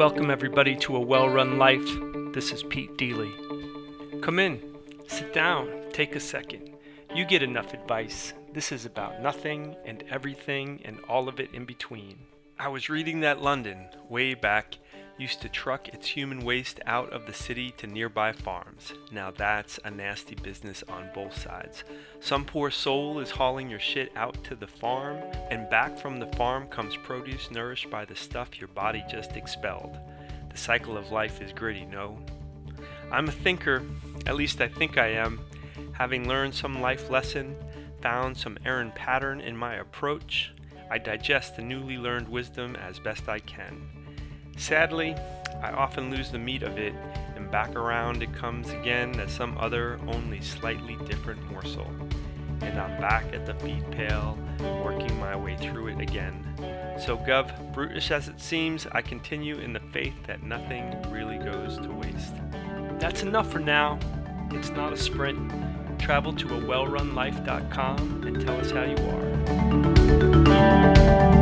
Welcome, everybody, to A Well Run Life. This is Pete Deely. Come in, sit down, take a second. You get enough advice. This is about nothing and everything and all of it in between. I was reading that London, way back, used to truck its human waste out of the city to nearby farms. Now that's a nasty business on both sides. Some poor soul is hauling your shit out to the farm, and back from the farm comes produce nourished by the stuff your body just expelled. The cycle of life is gritty, no? I'm a thinker, at least I think I am. Having learned some life lesson, found some errant pattern in my approach, I digest the newly learned wisdom as best I can. Sadly, I often lose the meat of it, and back around it comes again as some other, only slightly different morsel. And I'm back at the feed pail, working my way through it again. So, Gov, brutish as it seems, I continue in the faith that nothing really goes to waste. That's enough for now. It's not a sprint. Travel to a wellrunlife.com and tell us how you are.